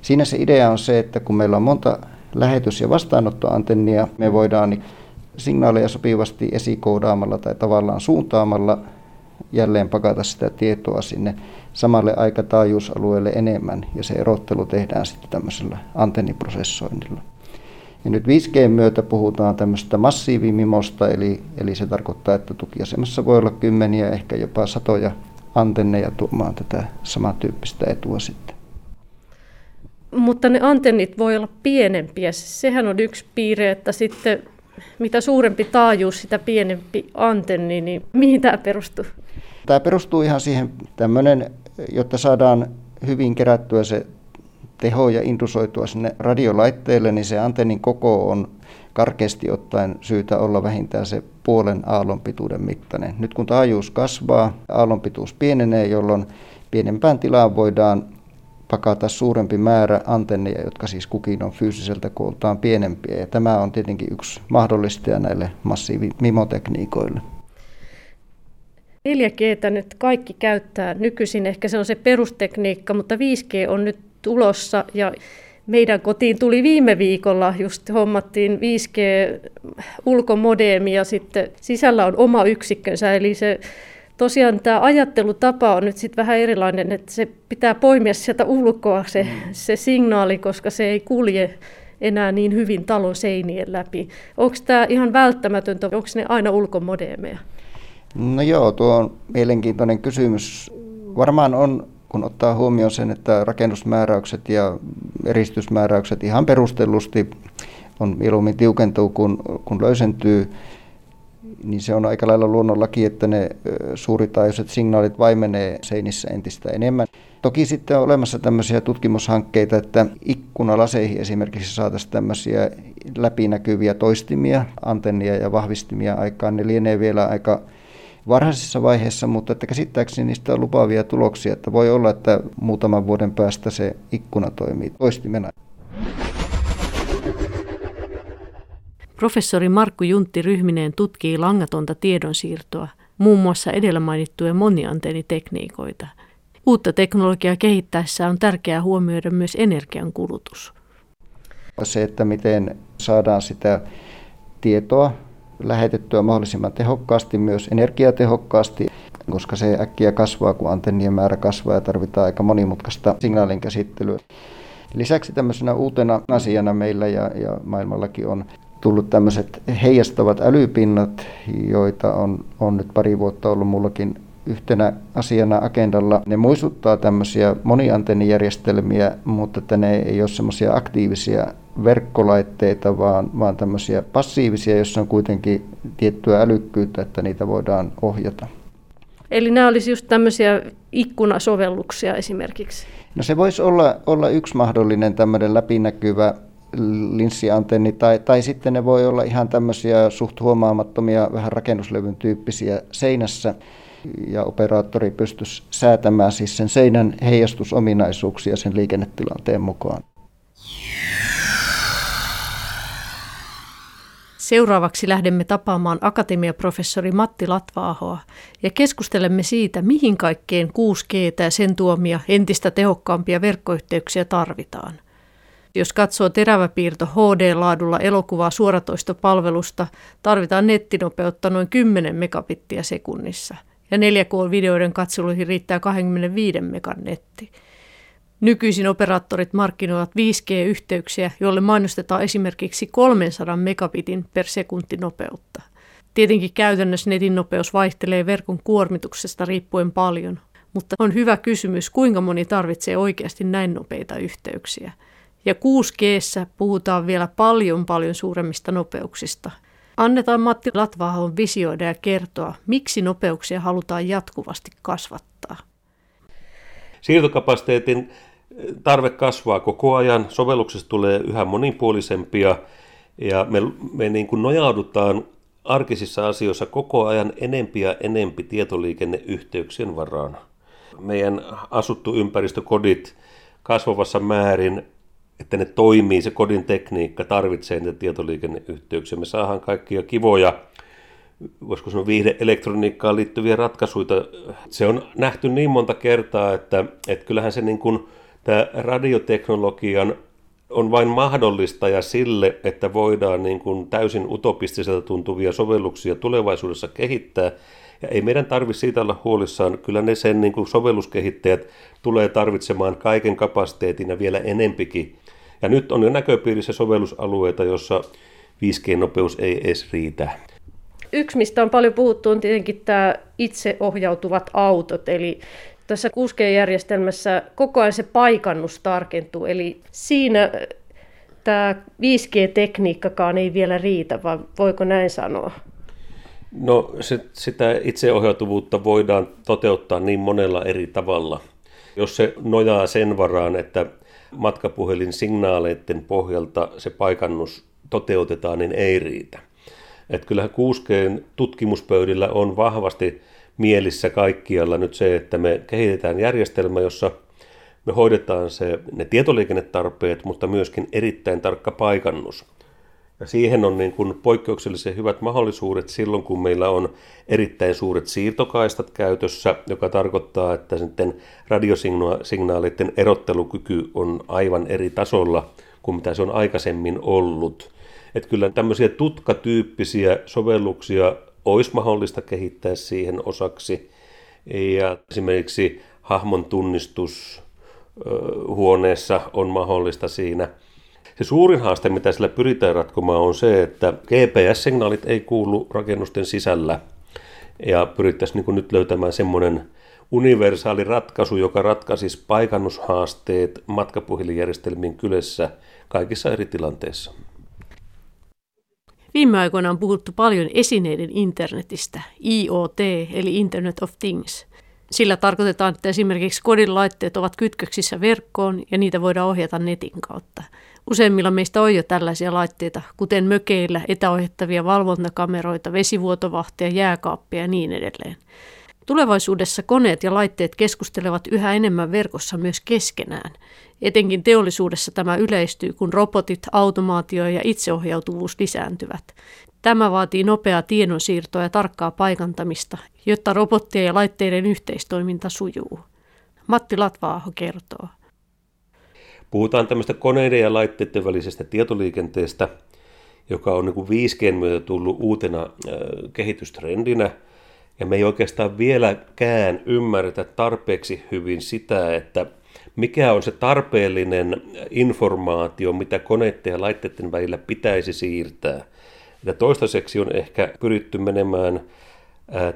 Siinä se idea on se, että kun meillä on monta lähetys- ja vastaanottoantennia, me voidaan signaaleja sopivasti esikoodaamalla tai tavallaan suuntaamalla jälleen pakata sitä tietoa sinne samalle aikataajuusalueelle enemmän, ja se erottelu tehdään sitten tämmöisellä antenniprosessoinnilla. Ja nyt 5G myötä puhutaan tämmöistä massiivimimosta, eli, eli se tarkoittaa, että tukiasemassa voi olla kymmeniä, ehkä jopa satoja antenneja tuomaan tätä samantyyppistä etua sitten. Mutta ne antennit voi olla pienempiä. Sehän on yksi piirre, että sitten mitä suurempi taajuus, sitä pienempi antenni, niin mihin tämä perustuu? Tämä perustuu ihan siihen tämmöinen, jotta saadaan hyvin kerättyä se teho ja indusoitua sinne radiolaitteelle, niin se antennin koko on karkeasti ottaen syytä olla vähintään se puolen aallonpituuden mittainen. Nyt kun taajuus kasvaa, aallonpituus pienenee, jolloin pienempään tilaan voidaan pakata suurempi määrä antenneja, jotka siis kukin on fyysiseltä kooltaan pienempiä. Ja tämä on tietenkin yksi mahdollistaja näille massiivimimotekniikoille. 4G nyt kaikki käyttää nykyisin, ehkä se on se perustekniikka, mutta 5G on nyt tulossa ja meidän kotiin tuli viime viikolla, just hommattiin 5G ulkomodeemi ja sitten sisällä on oma yksikkönsä, eli se tosiaan tämä ajattelutapa on nyt sitten vähän erilainen, että se pitää poimia sieltä ulkoa se, se signaali, koska se ei kulje enää niin hyvin talon seinien läpi. Onko tämä ihan välttämätöntä, onko ne aina ulkomodeemeja? No joo, tuo on mielenkiintoinen kysymys. Varmaan on, kun ottaa huomioon sen, että rakennusmääräykset ja eristysmääräykset ihan perustellusti on mieluummin tiukentuu, kun, kun löysentyy, niin se on aika lailla luonnonlaki, että ne suuritaajuiset signaalit vaimenee seinissä entistä enemmän. Toki sitten on olemassa tämmöisiä tutkimushankkeita, että ikkunalaseihin esimerkiksi saataisiin tämmöisiä läpinäkyviä toistimia, antennia ja vahvistimia aikaan. Ne lienee vielä aika varhaisessa vaiheessa, mutta että käsittääkseni niistä on lupaavia tuloksia, että voi olla, että muutaman vuoden päästä se ikkuna toimii toistimena. Professori Markku Juntti Ryhminen tutkii langatonta tiedonsiirtoa, muun muassa edellä mainittuja moniantennitekniikoita. Uutta teknologiaa kehittäessä on tärkeää huomioida myös energian kulutus. Se, että miten saadaan sitä tietoa lähetettyä mahdollisimman tehokkaasti, myös energiatehokkaasti, koska se äkkiä kasvaa, kun antennien määrä kasvaa ja tarvitaan aika monimutkaista signaalin käsittelyä. Lisäksi tämmöisenä uutena asiana meillä ja, ja maailmallakin on tullut tämmöiset heijastavat älypinnat, joita on, on nyt pari vuotta ollut mullakin yhtenä asiana agendalla. Ne muistuttaa tämmöisiä moniantennijärjestelmiä, mutta että ne ei ole semmoisia aktiivisia verkkolaitteita, vaan, vaan tämmöisiä passiivisia, joissa on kuitenkin tiettyä älykkyyttä, että niitä voidaan ohjata. Eli nämä olisi just tämmöisiä ikkunasovelluksia esimerkiksi? No se voisi olla, olla yksi mahdollinen tämmöinen läpinäkyvä linssiantenni, tai, tai sitten ne voi olla ihan tämmöisiä suht huomaamattomia, vähän rakennuslevyn tyyppisiä seinässä, ja operaattori pystyisi säätämään siis sen seinän heijastusominaisuuksia sen liikennetilanteen mukaan. Seuraavaksi lähdemme tapaamaan akatemiaprofessori Matti Latvaahoa ja keskustelemme siitä, mihin kaikkeen 6G ja sen tuomia entistä tehokkaampia verkkoyhteyksiä tarvitaan. Jos katsoo teräväpiirto HD-laadulla elokuvaa suoratoistopalvelusta, tarvitaan nettinopeutta noin 10 megabittiä sekunnissa. Ja 4K-videoiden katseluihin riittää 25 megan netti. Nykyisin operaattorit markkinoivat 5G-yhteyksiä, joille mainostetaan esimerkiksi 300 megabitin per sekunti nopeutta. Tietenkin käytännössä netin nopeus vaihtelee verkon kuormituksesta riippuen paljon, mutta on hyvä kysymys, kuinka moni tarvitsee oikeasti näin nopeita yhteyksiä. Ja 6 g puhutaan vielä paljon paljon suuremmista nopeuksista. Annetaan Matti Latvahon visioida ja kertoa, miksi nopeuksia halutaan jatkuvasti kasvattaa. Siirtokapasiteetin tarve kasvaa koko ajan, sovelluksesta tulee yhä monipuolisempia ja me, me niin kuin nojaudutaan arkisissa asioissa koko ajan enempi ja enempi tietoliikenneyhteyksien varaan. Meidän asuttu ympäristökodit kasvavassa määrin että ne toimii, se kodin tekniikka tarvitsee niitä tietoliikenneyhteyksiä. Me saadaan kaikkia kivoja, voisiko sanoa viihde-elektroniikkaan liittyviä ratkaisuja. Se on nähty niin monta kertaa, että, että kyllähän se niin kuin, tämä radioteknologian on vain mahdollistaja sille, että voidaan niin kuin täysin utopistiselta tuntuvia sovelluksia tulevaisuudessa kehittää. Ja ei meidän tarvitse siitä olla huolissaan. Kyllä ne sen niin kuin sovelluskehittäjät tulee tarvitsemaan kaiken kapasiteetin ja vielä enempikin. Ja nyt on jo näköpiirissä sovellusalueita, jossa 5G-nopeus ei edes riitä. Yksi, mistä on paljon puhuttu, on tietenkin tämä itseohjautuvat autot, eli tässä 6G-järjestelmässä koko ajan se paikannus tarkentuu, eli siinä tämä 5G-tekniikkakaan ei vielä riitä, vaan voiko näin sanoa? No se, sitä itseohjautuvuutta voidaan toteuttaa niin monella eri tavalla. Jos se nojaa sen varaan, että matkapuhelin signaaleiden pohjalta se paikannus toteutetaan, niin ei riitä. Että kyllähän 6G tutkimuspöydillä on vahvasti mielissä kaikkialla nyt se, että me kehitetään järjestelmä, jossa me hoidetaan se, ne tietoliikennetarpeet, mutta myöskin erittäin tarkka paikannus. Ja siihen on niin kuin poikkeuksellisen hyvät mahdollisuudet silloin, kun meillä on erittäin suuret siirtokaistat käytössä, joka tarkoittaa, että sitten radiosignaalien erottelukyky on aivan eri tasolla kuin mitä se on aikaisemmin ollut. Että kyllä tämmöisiä tutkatyyppisiä sovelluksia olisi mahdollista kehittää siihen osaksi. Ja esimerkiksi hahmon tunnistus huoneessa on mahdollista siinä. Se suurin haaste, mitä sillä pyritään ratkomaan, on se, että GPS-signaalit ei kuulu rakennusten sisällä. Ja pyrittäisiin niin nyt löytämään semmoinen universaali ratkaisu, joka ratkaisisi paikannushaasteet matkapuhelinjärjestelmien kylässä kaikissa eri tilanteissa. Viime aikoina on puhuttu paljon esineiden internetistä, IoT eli Internet of Things. Sillä tarkoitetaan, että esimerkiksi kodin laitteet ovat kytköksissä verkkoon ja niitä voidaan ohjata netin kautta. Useimmilla meistä on jo tällaisia laitteita, kuten mökeillä etäohjattavia valvontakameroita, vesivuotovahteja, jääkaappia ja niin edelleen. Tulevaisuudessa koneet ja laitteet keskustelevat yhä enemmän verkossa myös keskenään. Etenkin teollisuudessa tämä yleistyy, kun robotit, automaatio ja itseohjautuvuus lisääntyvät. Tämä vaatii nopeaa tiedonsiirtoa ja tarkkaa paikantamista, jotta robottien ja laitteiden yhteistoiminta sujuu. Matti Latvaaho kertoo. Puhutaan tämmöistä koneiden ja laitteiden välisestä tietoliikenteestä, joka on niin 5G myötä tullut uutena kehitystrendinä – ja me ei oikeastaan vieläkään ymmärretä tarpeeksi hyvin sitä, että mikä on se tarpeellinen informaatio, mitä koneiden ja laitteiden välillä pitäisi siirtää. Ja toistaiseksi on ehkä pyritty menemään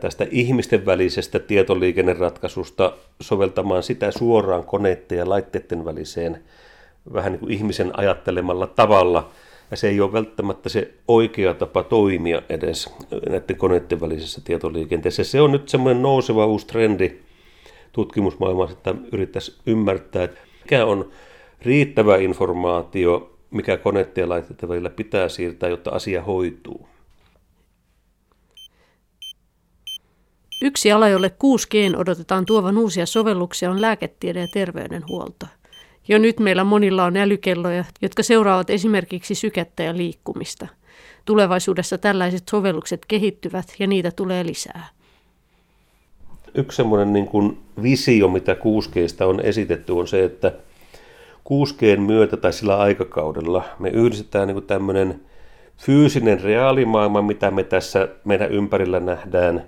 tästä ihmisten välisestä tietoliikenneratkaisusta soveltamaan sitä suoraan koneiden ja laitteiden väliseen vähän niin kuin ihmisen ajattelemalla tavalla – ja se ei ole välttämättä se oikea tapa toimia edes näiden koneiden välisessä tietoliikenteessä. Se on nyt semmoinen nouseva uusi trendi tutkimusmaailmassa, että yrittäisi ymmärtää, että mikä on riittävä informaatio, mikä koneiden ja laitteiden välillä pitää siirtää, jotta asia hoituu. Yksi ala, jolle 6G odotetaan tuovan uusia sovelluksia, on lääketiede ja terveydenhuolto. Jo nyt meillä monilla on älykelloja, jotka seuraavat esimerkiksi sykettä ja liikkumista. Tulevaisuudessa tällaiset sovellukset kehittyvät ja niitä tulee lisää. Yksi semmoinen niin kuin visio, mitä 6Gstä on esitetty, on se, että 6Gn myötä tai sillä aikakaudella me yhdistetään niin kuin tämmöinen fyysinen reaalimaailma, mitä me tässä meidän ympärillä nähdään,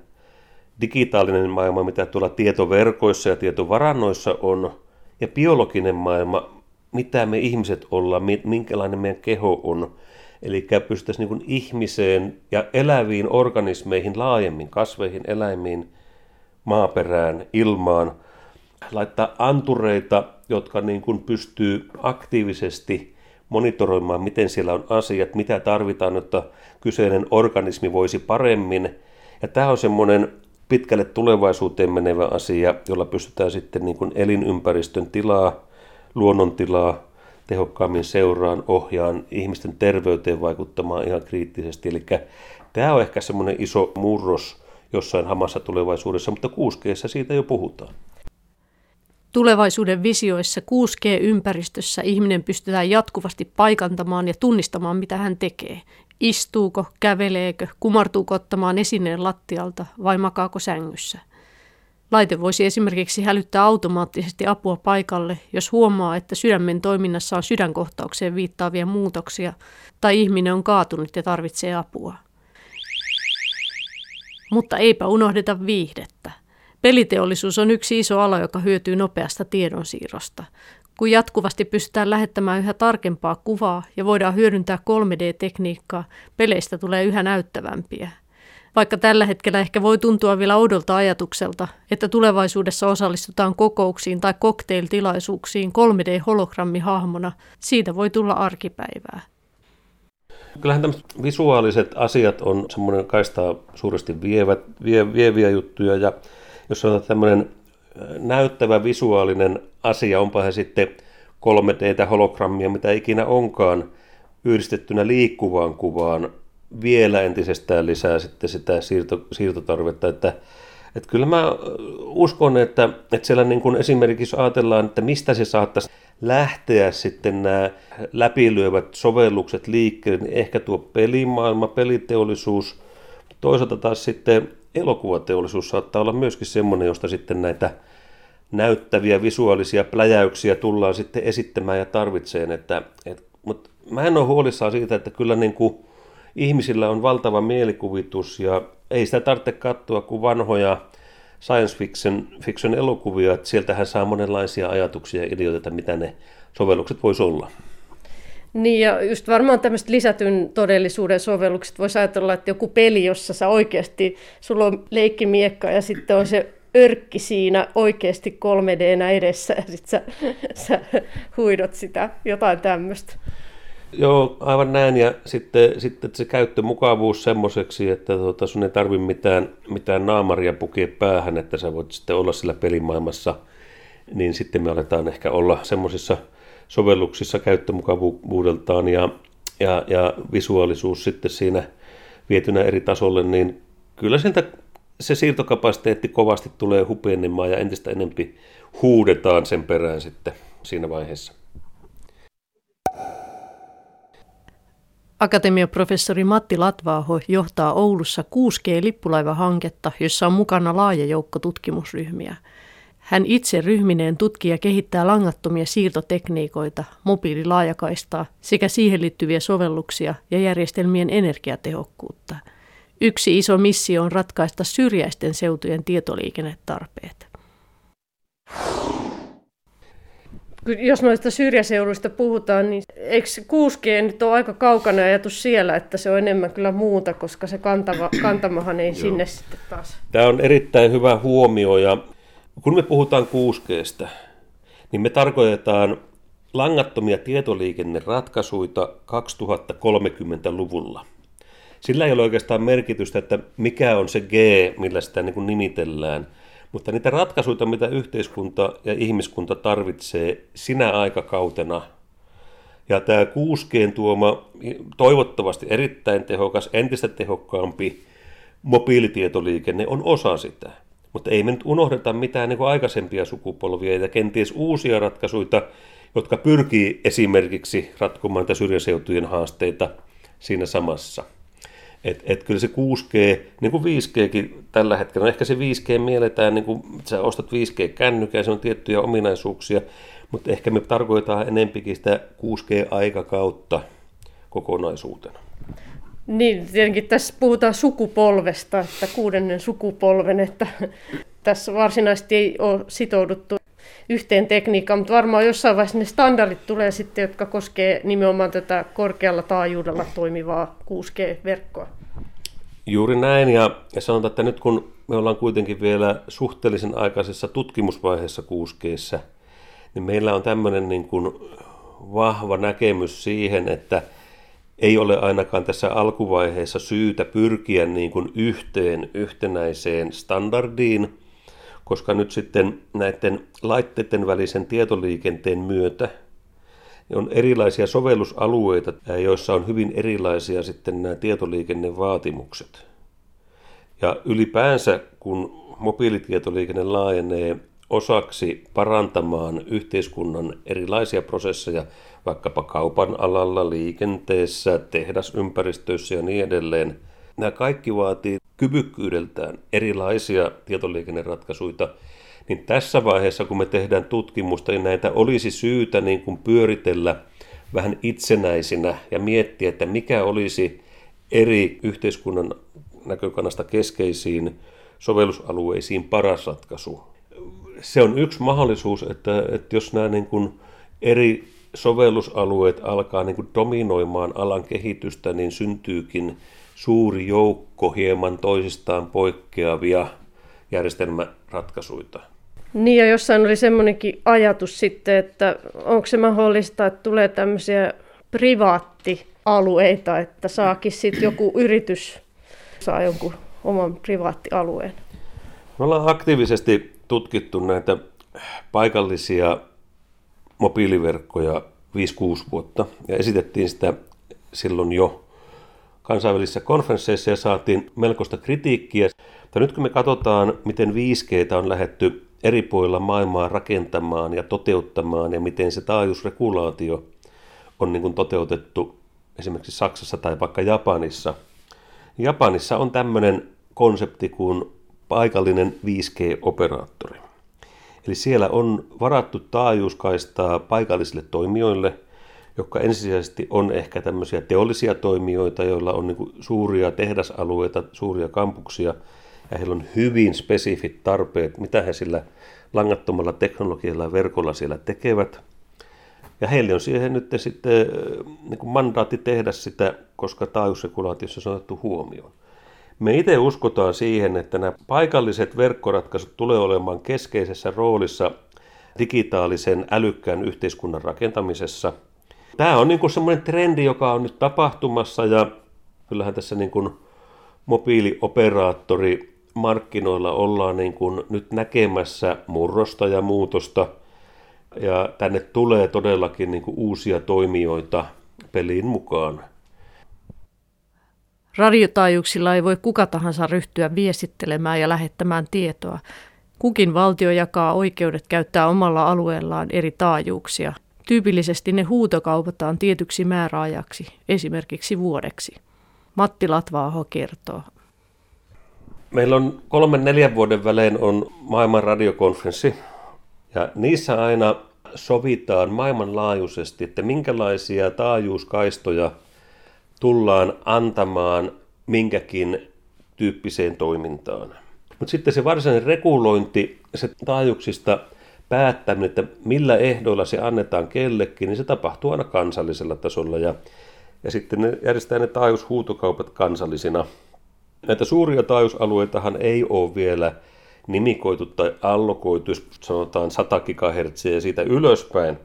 digitaalinen maailma, mitä tuolla tietoverkoissa ja tietovarannoissa on, ja biologinen maailma, mitä me ihmiset ollaan, minkälainen meidän keho on. Eli pystyttäisiin niin ihmiseen ja eläviin organismeihin laajemmin, kasveihin, eläimiin, maaperään, ilmaan, laittaa antureita, jotka niin kuin pystyy aktiivisesti monitoroimaan, miten siellä on asiat, mitä tarvitaan, jotta kyseinen organismi voisi paremmin. Ja tämä on semmoinen pitkälle tulevaisuuteen menevä asia, jolla pystytään sitten niin kuin elinympäristön tilaa, luonnontilaa tehokkaammin seuraan, ohjaan, ihmisten terveyteen vaikuttamaan ihan kriittisesti. Eli tämä on ehkä semmoinen iso murros jossain hamassa tulevaisuudessa, mutta 6 siitä jo puhutaan. Tulevaisuuden visioissa 6G-ympäristössä ihminen pystytään jatkuvasti paikantamaan ja tunnistamaan, mitä hän tekee. Istuuko, käveleekö, kumartuuko ottamaan esineen lattialta vai makaako sängyssä. Laite voisi esimerkiksi hälyttää automaattisesti apua paikalle, jos huomaa, että sydämen toiminnassa on sydänkohtaukseen viittaavia muutoksia tai ihminen on kaatunut ja tarvitsee apua. Mutta eipä unohdeta viihdettä. Peliteollisuus on yksi iso ala, joka hyötyy nopeasta tiedonsiirrosta. Kun jatkuvasti pystytään lähettämään yhä tarkempaa kuvaa ja voidaan hyödyntää 3D-tekniikkaa, peleistä tulee yhä näyttävämpiä. Vaikka tällä hetkellä ehkä voi tuntua vielä oudolta ajatukselta, että tulevaisuudessa osallistutaan kokouksiin tai cocktailtilaisuuksiin 3D-hologrammihahmona, siitä voi tulla arkipäivää. Kyllähän tämmöiset visuaaliset asiat on semmoinen kaistaa suuresti vievät, vie, vieviä juttuja ja jos on tämmöinen näyttävä visuaalinen asia, onpa he sitten 3D, hologrammia, mitä ikinä onkaan, yhdistettynä liikkuvaan kuvaan, vielä entisestään lisää sitten sitä siirto, siirtotarvetta, että että kyllä mä uskon, että, että siellä niin kuin esimerkiksi ajatellaan, että mistä se saattaisi lähteä sitten nämä läpilyövät sovellukset liikkeelle, niin ehkä tuo pelimaailma, peliteollisuus, toisaalta taas sitten elokuvateollisuus saattaa olla myöskin semmoinen, josta sitten näitä näyttäviä visuaalisia pläjäyksiä tullaan sitten esittämään ja tarvitseen. Että, et, mutta mä en ole huolissaan siitä, että kyllä niin kuin ihmisillä on valtava mielikuvitus ja ei sitä tarvitse katsoa kuin vanhoja science fiction, fiction elokuvia, että sieltähän saa monenlaisia ajatuksia ja ideoita, mitä ne sovellukset voisi olla. Niin ja just varmaan tämmöiset lisätyn todellisuuden sovellukset voisi ajatella, että joku peli, jossa sä oikeasti, sulla on leikkimiekka ja sitten on se örkki siinä oikeasti 3 d edessä ja sitten sä, sä huidot sitä, jotain tämmöistä. Joo, aivan näin. Ja sitten, sitten se käyttömukavuus semmoiseksi, että tuota, sun ei tarvitse mitään, mitään naamaria pukea päähän, että sä voit sitten olla sillä pelimaailmassa. Niin sitten me aletaan ehkä olla semmoisissa sovelluksissa käyttömukavuudeltaan ja, ja, ja visuaalisuus sitten siinä vietynä eri tasolle, niin kyllä sieltä se siirtokapasiteetti kovasti tulee hupenemaan ja entistä enempi huudetaan sen perään sitten siinä vaiheessa. Akatemiaprofessori Matti Latvaaho johtaa Oulussa 6G-lippulaivahanketta, jossa on mukana laaja joukko tutkimusryhmiä. Hän itse ryhmineen tutkii ja kehittää langattomia siirtotekniikoita, mobiililaajakaistaa sekä siihen liittyviä sovelluksia ja järjestelmien energiatehokkuutta. Yksi iso missio on ratkaista syrjäisten seutujen tietoliikennetarpeet jos noista syrjäseuduista puhutaan, niin eikö 6G nyt ole aika kaukana ajatus siellä, että se on enemmän kyllä muuta, koska se kantava, kantamahan ei sinne sitten taas. Tämä on erittäin hyvä huomio ja kun me puhutaan 6Gstä, niin me tarkoitetaan langattomia tietoliikenneratkaisuja 2030-luvulla. Sillä ei ole oikeastaan merkitystä, että mikä on se G, millä sitä niin kuin nimitellään – mutta niitä ratkaisuja, mitä yhteiskunta ja ihmiskunta tarvitsee sinä aikakautena, ja tämä 6G tuoma toivottavasti erittäin tehokas, entistä tehokkaampi mobiilitietoliikenne on osa sitä. Mutta ei me nyt unohdeta mitään niin aikaisempia sukupolvia ja kenties uusia ratkaisuja, jotka pyrkii esimerkiksi ratkomaan syrjäseutujen haasteita siinä samassa. Et, et kyllä se 6G, niin kuin 5Gkin tällä hetkellä, no ehkä se 5G mielletään, niin kuin sä ostat 5G-kännykää, se on tiettyjä ominaisuuksia, mutta ehkä me tarkoitetaan enempikin sitä 6G-aikakautta kokonaisuutena. Niin, tietenkin tässä puhutaan sukupolvesta, että kuudennen sukupolven, että tässä varsinaisesti ei ole sitouduttu yhteen tekniikkaan, mutta varmaan jossain vaiheessa ne standardit tulee sitten, jotka koskee nimenomaan tätä korkealla taajuudella toimivaa 6G-verkkoa. Juuri näin, ja, ja sanotaan, että nyt kun me ollaan kuitenkin vielä suhteellisen aikaisessa tutkimusvaiheessa 6G, niin meillä on tämmöinen niin kuin vahva näkemys siihen, että ei ole ainakaan tässä alkuvaiheessa syytä pyrkiä niin kuin yhteen yhtenäiseen standardiin, koska nyt sitten näiden laitteiden välisen tietoliikenteen myötä on erilaisia sovellusalueita, joissa on hyvin erilaisia sitten nämä tietoliikennevaatimukset. Ja ylipäänsä, kun mobiilitietoliikenne laajenee, osaksi parantamaan yhteiskunnan erilaisia prosesseja, vaikkapa kaupan alalla, liikenteessä, tehdasympäristöissä ja niin edelleen. Nämä kaikki vaatii kyvykkyydeltään erilaisia tietoliikenneratkaisuja, niin tässä vaiheessa, kun me tehdään tutkimusta, niin näitä olisi syytä niin kuin pyöritellä vähän itsenäisinä ja miettiä, että mikä olisi eri yhteiskunnan näkökannasta keskeisiin sovellusalueisiin paras ratkaisu. Se on yksi mahdollisuus, että, että jos nämä niin kuin eri sovellusalueet alkaa niin kuin dominoimaan alan kehitystä, niin syntyykin suuri joukko hieman toisistaan poikkeavia järjestelmäratkaisuja. Niin ja jossain oli semmoinenkin ajatus sitten, että onko se mahdollista, että tulee tämmöisiä privaattialueita, että saakin sitten joku yritys saa jonkun oman privaattialueen. Me ollaan aktiivisesti tutkittu näitä paikallisia mobiiliverkkoja 5-6 vuotta ja esitettiin sitä silloin jo kansainvälisissä konferensseissa ja saatiin melkoista kritiikkiä. Mutta nyt kun me katsotaan, miten 5G on lähetty eri puolilla maailmaa rakentamaan ja toteuttamaan ja miten se taajuusregulaatio on niin kuin toteutettu esimerkiksi Saksassa tai vaikka Japanissa. Japanissa on tämmöinen konsepti kuin paikallinen 5G-operaattori. Eli siellä on varattu taajuuskaistaa paikallisille toimijoille, jotka ensisijaisesti on ehkä tämmöisiä teollisia toimijoita, joilla on niin suuria tehdasalueita, suuria kampuksia – ja heillä on hyvin spesifit tarpeet, mitä he sillä langattomalla teknologialla ja verkolla siellä tekevät. Ja heille on siihen nyt sitten niin mandaatti tehdä sitä, koska taajuusregulaatiossa on otettu huomioon. Me itse uskotaan siihen, että nämä paikalliset verkkoratkaisut tulee olemaan keskeisessä roolissa digitaalisen älykkään yhteiskunnan rakentamisessa. Tämä on niin semmoinen trendi, joka on nyt tapahtumassa ja kyllähän tässä niin kuin mobiilioperaattori markkinoilla ollaan niin kuin nyt näkemässä murrosta ja muutosta, ja tänne tulee todellakin niin kuin uusia toimijoita peliin mukaan. Radiotaajuuksilla ei voi kuka tahansa ryhtyä viestittelemään ja lähettämään tietoa. Kukin valtio jakaa oikeudet käyttää omalla alueellaan eri taajuuksia. Tyypillisesti ne huutokaupataan tietyksi määräajaksi, esimerkiksi vuodeksi. Matti Latvaaho kertoo. Meillä on kolmen neljän vuoden välein on maailman radiokonferenssi ja niissä aina sovitaan maailmanlaajuisesti, että minkälaisia taajuuskaistoja tullaan antamaan minkäkin tyyppiseen toimintaan. Mutta sitten se varsinainen regulointi, se taajuuksista päättäminen, että millä ehdoilla se annetaan kellekin, niin se tapahtuu aina kansallisella tasolla. Ja, ja sitten ne järjestää ne taajuushuutokaupat kansallisina Näitä suuria taajuusalueitahan ei ole vielä nimikoitu tai allokoitu, sanotaan 100 GHz ja siitä ylöspäin.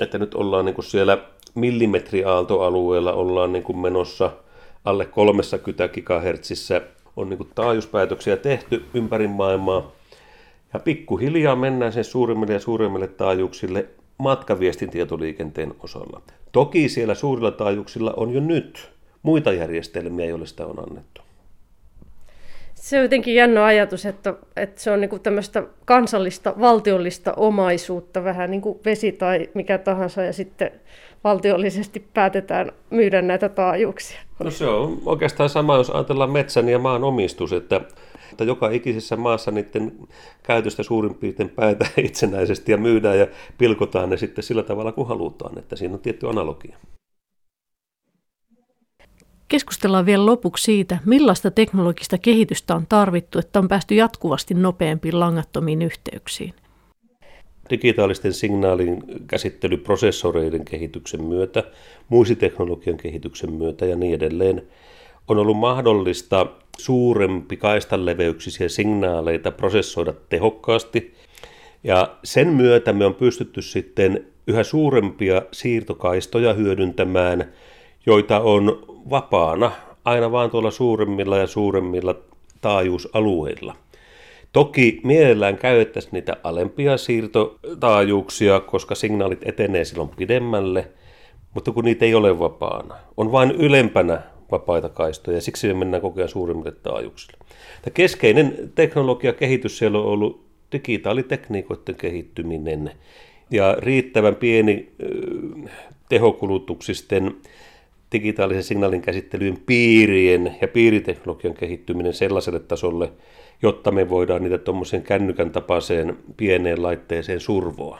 Että nyt ollaan niin kuin siellä millimetriaaltoalueella ollaan niin kuin menossa alle 30 GHz. On niin kuin taajuuspäätöksiä tehty ympäri maailmaa. Ja pikkuhiljaa mennään sen suurimmille ja suurimmille taajuuksille matkaviestintietoliikenteen osalla. Toki siellä suurilla taajuuksilla on jo nyt muita järjestelmiä, joille sitä on annettu. Se on jotenkin jännä ajatus, että, että se on niin tämmöistä kansallista, valtiollista omaisuutta, vähän niin kuin vesi tai mikä tahansa, ja sitten valtiollisesti päätetään myydä näitä taajuuksia. No se on oikeastaan sama, jos ajatellaan metsän ja maan omistus, että, että joka ikisessä maassa niiden käytöstä suurin piirtein päätä itsenäisesti ja myydään ja pilkotaan ne sitten sillä tavalla kuin halutaan, että siinä on tietty analogia. Keskustellaan vielä lopuksi siitä, millaista teknologista kehitystä on tarvittu, että on päästy jatkuvasti nopeampiin langattomiin yhteyksiin. Digitaalisten signaalin käsittelyprosessoreiden kehityksen myötä, muistiteknologian kehityksen myötä ja niin edelleen on ollut mahdollista suurempi kaistanleveyksisiä signaaleita prosessoida tehokkaasti. Ja sen myötä me on pystytty sitten yhä suurempia siirtokaistoja hyödyntämään, joita on vapaana aina vaan tuolla suuremmilla ja suuremmilla taajuusalueilla. Toki mielellään käytettäisiin niitä alempia siirtotaajuuksia, koska signaalit etenee silloin pidemmälle, mutta kun niitä ei ole vapaana, on vain ylempänä vapaita kaistoja, ja siksi me mennään koko ajan suurimmille taajuuksille. Tämä keskeinen teknologia kehitys siellä on ollut digitaalitekniikoiden kehittyminen ja riittävän pieni tehokulutuksisten digitaalisen signaalin käsittelyyn piirien ja piiriteknologian kehittyminen sellaiselle tasolle, jotta me voidaan niitä tuommoisen kännykän tapaiseen pieneen laitteeseen survoa.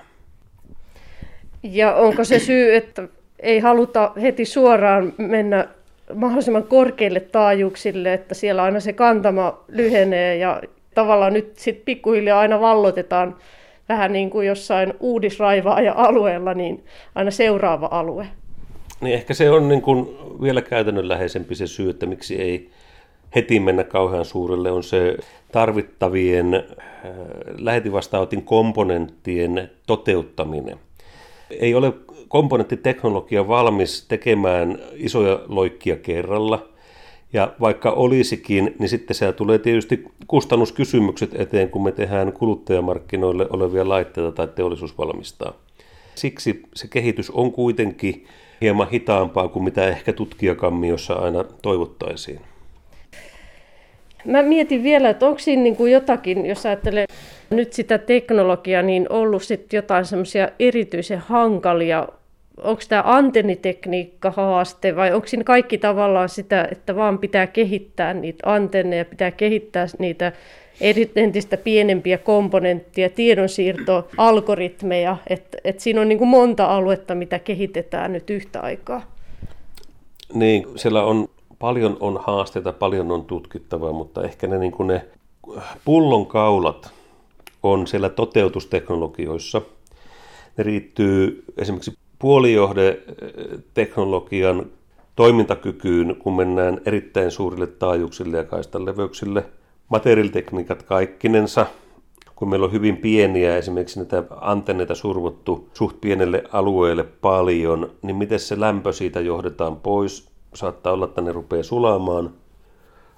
Ja onko se syy, että ei haluta heti suoraan mennä mahdollisimman korkeille taajuuksille, että siellä aina se kantama lyhenee ja tavallaan nyt sitten pikkuhiljaa aina vallotetaan vähän niin kuin jossain uudisraivaaja-alueella, niin aina seuraava alue. Niin ehkä se on niin kuin vielä käytännönläheisempi se syy, että miksi ei heti mennä kauhean suurelle, on se tarvittavien äh, komponenttien toteuttaminen. Ei ole komponenttiteknologia valmis tekemään isoja loikkia kerralla. Ja vaikka olisikin, niin sitten siellä tulee tietysti kustannuskysymykset eteen, kun me tehdään kuluttajamarkkinoille olevia laitteita tai teollisuus valmistaa. Siksi se kehitys on kuitenkin hieman hitaampaa kuin mitä ehkä tutkijakammiossa aina toivottaisiin. Mä mietin vielä, että onko siinä niin kuin jotakin, jos ajattelee nyt sitä teknologiaa, niin ollut sitten jotain semmoisia erityisen hankalia onko tämä antennitekniikka haaste vai onko siinä kaikki tavallaan sitä, että vaan pitää kehittää niitä antenneja, pitää kehittää niitä entistä pienempiä komponentteja, tiedonsiirtoalgoritmeja, että, että siinä on niin kuin monta aluetta, mitä kehitetään nyt yhtä aikaa. Niin, siellä on paljon on haasteita, paljon on tutkittavaa, mutta ehkä ne, niin kuin ne pullonkaulat on siellä toteutusteknologioissa. Ne riittyy esimerkiksi puolijohdeteknologian toimintakykyyn, kun mennään erittäin suurille taajuuksille ja kaistaleveyksille. Materiaalitekniikat kaikkinensa, kun meillä on hyvin pieniä, esimerkiksi näitä antenneita survottu suht pienelle alueelle paljon, niin miten se lämpö siitä johdetaan pois? Saattaa olla, että ne rupeaa sulamaan.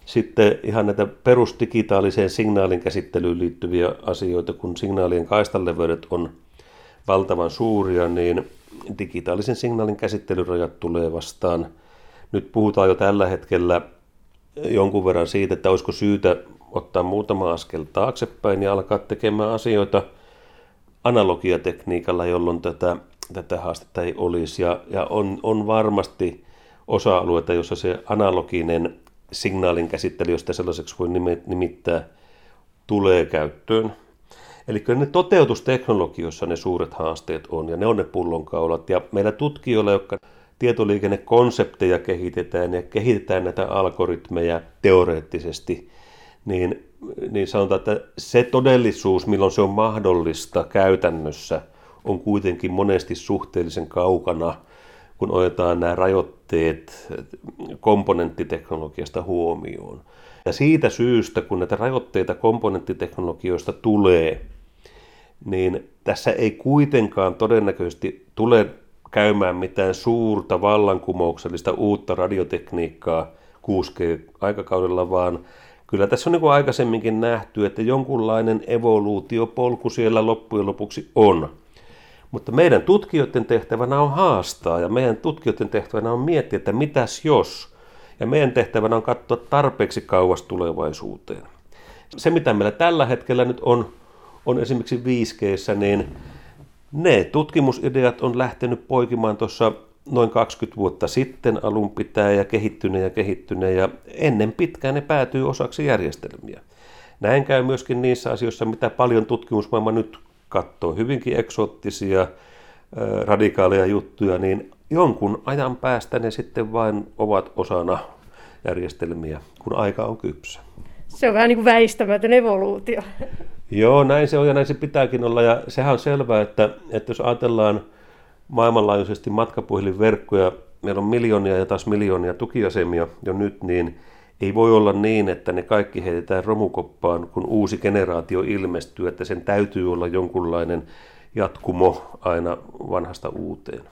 Sitten ihan näitä perusdigitaaliseen signaalin käsittelyyn liittyviä asioita, kun signaalien kaistaleveydet on valtavan suuria, niin digitaalisen signaalin käsittelyrajat tulee vastaan. Nyt puhutaan jo tällä hetkellä jonkun verran siitä, että olisiko syytä ottaa muutama askel taaksepäin ja alkaa tekemään asioita analogiatekniikalla, jolloin tätä, tätä haastetta ei olisi. Ja, ja on, on varmasti osa-alueita, jossa se analoginen signaalin käsittely, jos sellaiseksi voi nimittää, tulee käyttöön. Eli kyllä ne toteutusteknologioissa ne suuret haasteet on, ja ne on ne pullonkaulat. Ja meillä tutkijoilla, jotka tietoliikennekonsepteja kehitetään ja kehitetään näitä algoritmeja teoreettisesti, niin, niin sanotaan, että se todellisuus, milloin se on mahdollista käytännössä, on kuitenkin monesti suhteellisen kaukana, kun otetaan nämä rajoitteet komponenttiteknologiasta huomioon. Ja siitä syystä, kun näitä rajoitteita komponenttiteknologioista tulee, niin tässä ei kuitenkaan todennäköisesti tule käymään mitään suurta vallankumouksellista uutta radiotekniikkaa 6G-aikakaudella, vaan kyllä tässä on niin kuin aikaisemminkin nähty, että jonkunlainen evoluutiopolku siellä loppujen lopuksi on. Mutta meidän tutkijoiden tehtävänä on haastaa ja meidän tutkijoiden tehtävänä on miettiä, että mitäs jos. Ja meidän tehtävänä on katsoa tarpeeksi kauas tulevaisuuteen. Se, mitä meillä tällä hetkellä nyt on on esimerkiksi 5G, niin ne tutkimusideat on lähtenyt poikimaan tuossa noin 20 vuotta sitten alun pitää ja kehittyneen ja kehittyneen ja ennen pitkään ne päätyy osaksi järjestelmiä. Näin käy myöskin niissä asioissa, mitä paljon tutkimusmaailma nyt katsoo, hyvinkin eksoottisia, radikaaleja juttuja, niin jonkun ajan päästä ne sitten vain ovat osana järjestelmiä, kun aika on kypsä. Se on vähän niin kuin väistämätön evoluutio. Joo, näin se on ja näin se pitääkin olla. Ja sehän on selvää, että, että jos ajatellaan maailmanlaajuisesti matkapuhelinverkkoja, meillä on miljoonia ja taas miljoonia tukiasemia jo nyt, niin ei voi olla niin, että ne kaikki heitetään romukoppaan, kun uusi generaatio ilmestyy, että sen täytyy olla jonkunlainen jatkumo aina vanhasta uuteen.